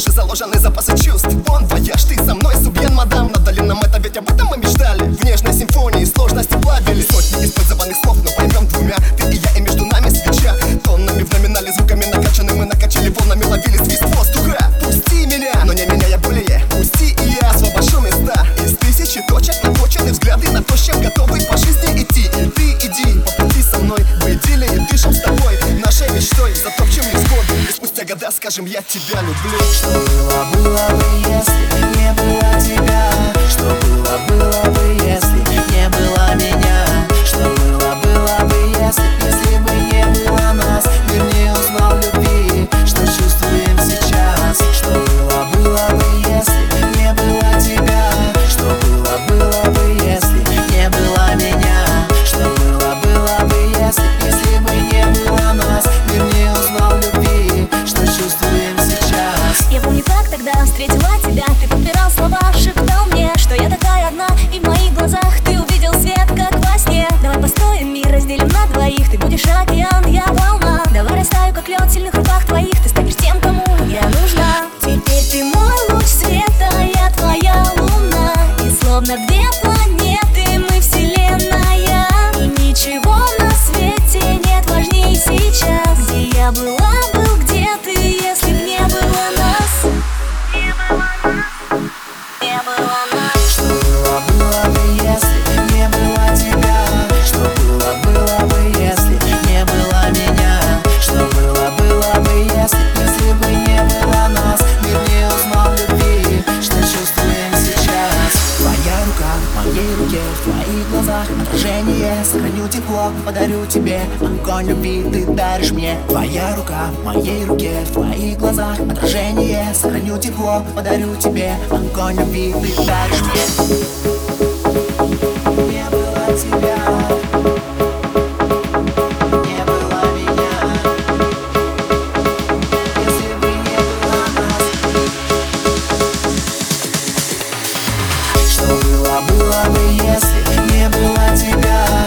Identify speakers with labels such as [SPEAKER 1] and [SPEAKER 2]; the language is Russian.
[SPEAKER 1] душе заложены запасы чувств. Он вояж, ты со мной, субъен, мадам На долинном это ведь об этом мы мечтали. В нежной симфонии скажем я тебя люблю.
[SPEAKER 2] Что было, было
[SPEAKER 3] Ты подбирал слова, шептал мне Что я такая одна И в моих глазах ты увидел свет, как во сне. Давай построим мир, разделим на двоих Ты будешь океан, я волна. Давай растаю, как лед в сильных руках твоих Ты станешь тем, кому я нужна. Теперь ты мой луч света, я твоя луна. И словно две планеты мы вселенная. И ничего на свете нет важнее сейчас Где я была,
[SPEAKER 2] глазах Отражение, сохраню тепло, подарю тебе. Огонь любви ты даришь мне. Твоя рука в моей руке, в твоих глазах Отражение, сохраню тепло, подарю тебе. Огонь любви ты даришь мне. Не было тебя. Было бы, если не было тебя